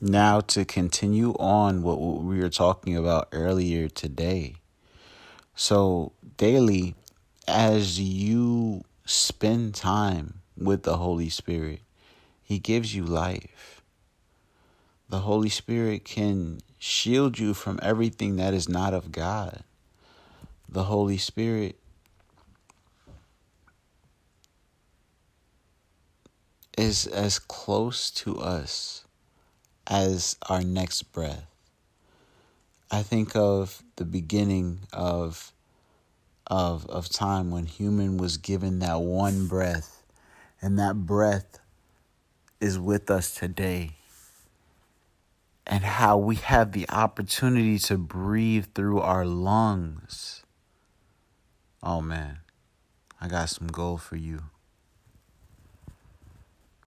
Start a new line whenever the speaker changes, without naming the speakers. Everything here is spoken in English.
Now, to continue on what we were talking about earlier today. So, daily, as you spend time with the Holy Spirit, He gives you life. The Holy Spirit can shield you from everything that is not of God. The Holy Spirit is as close to us as our next breath. I think of the beginning of of of time when human was given that one breath and that breath is with us today. And how we have the opportunity to breathe through our lungs. Oh man, I got some gold for you.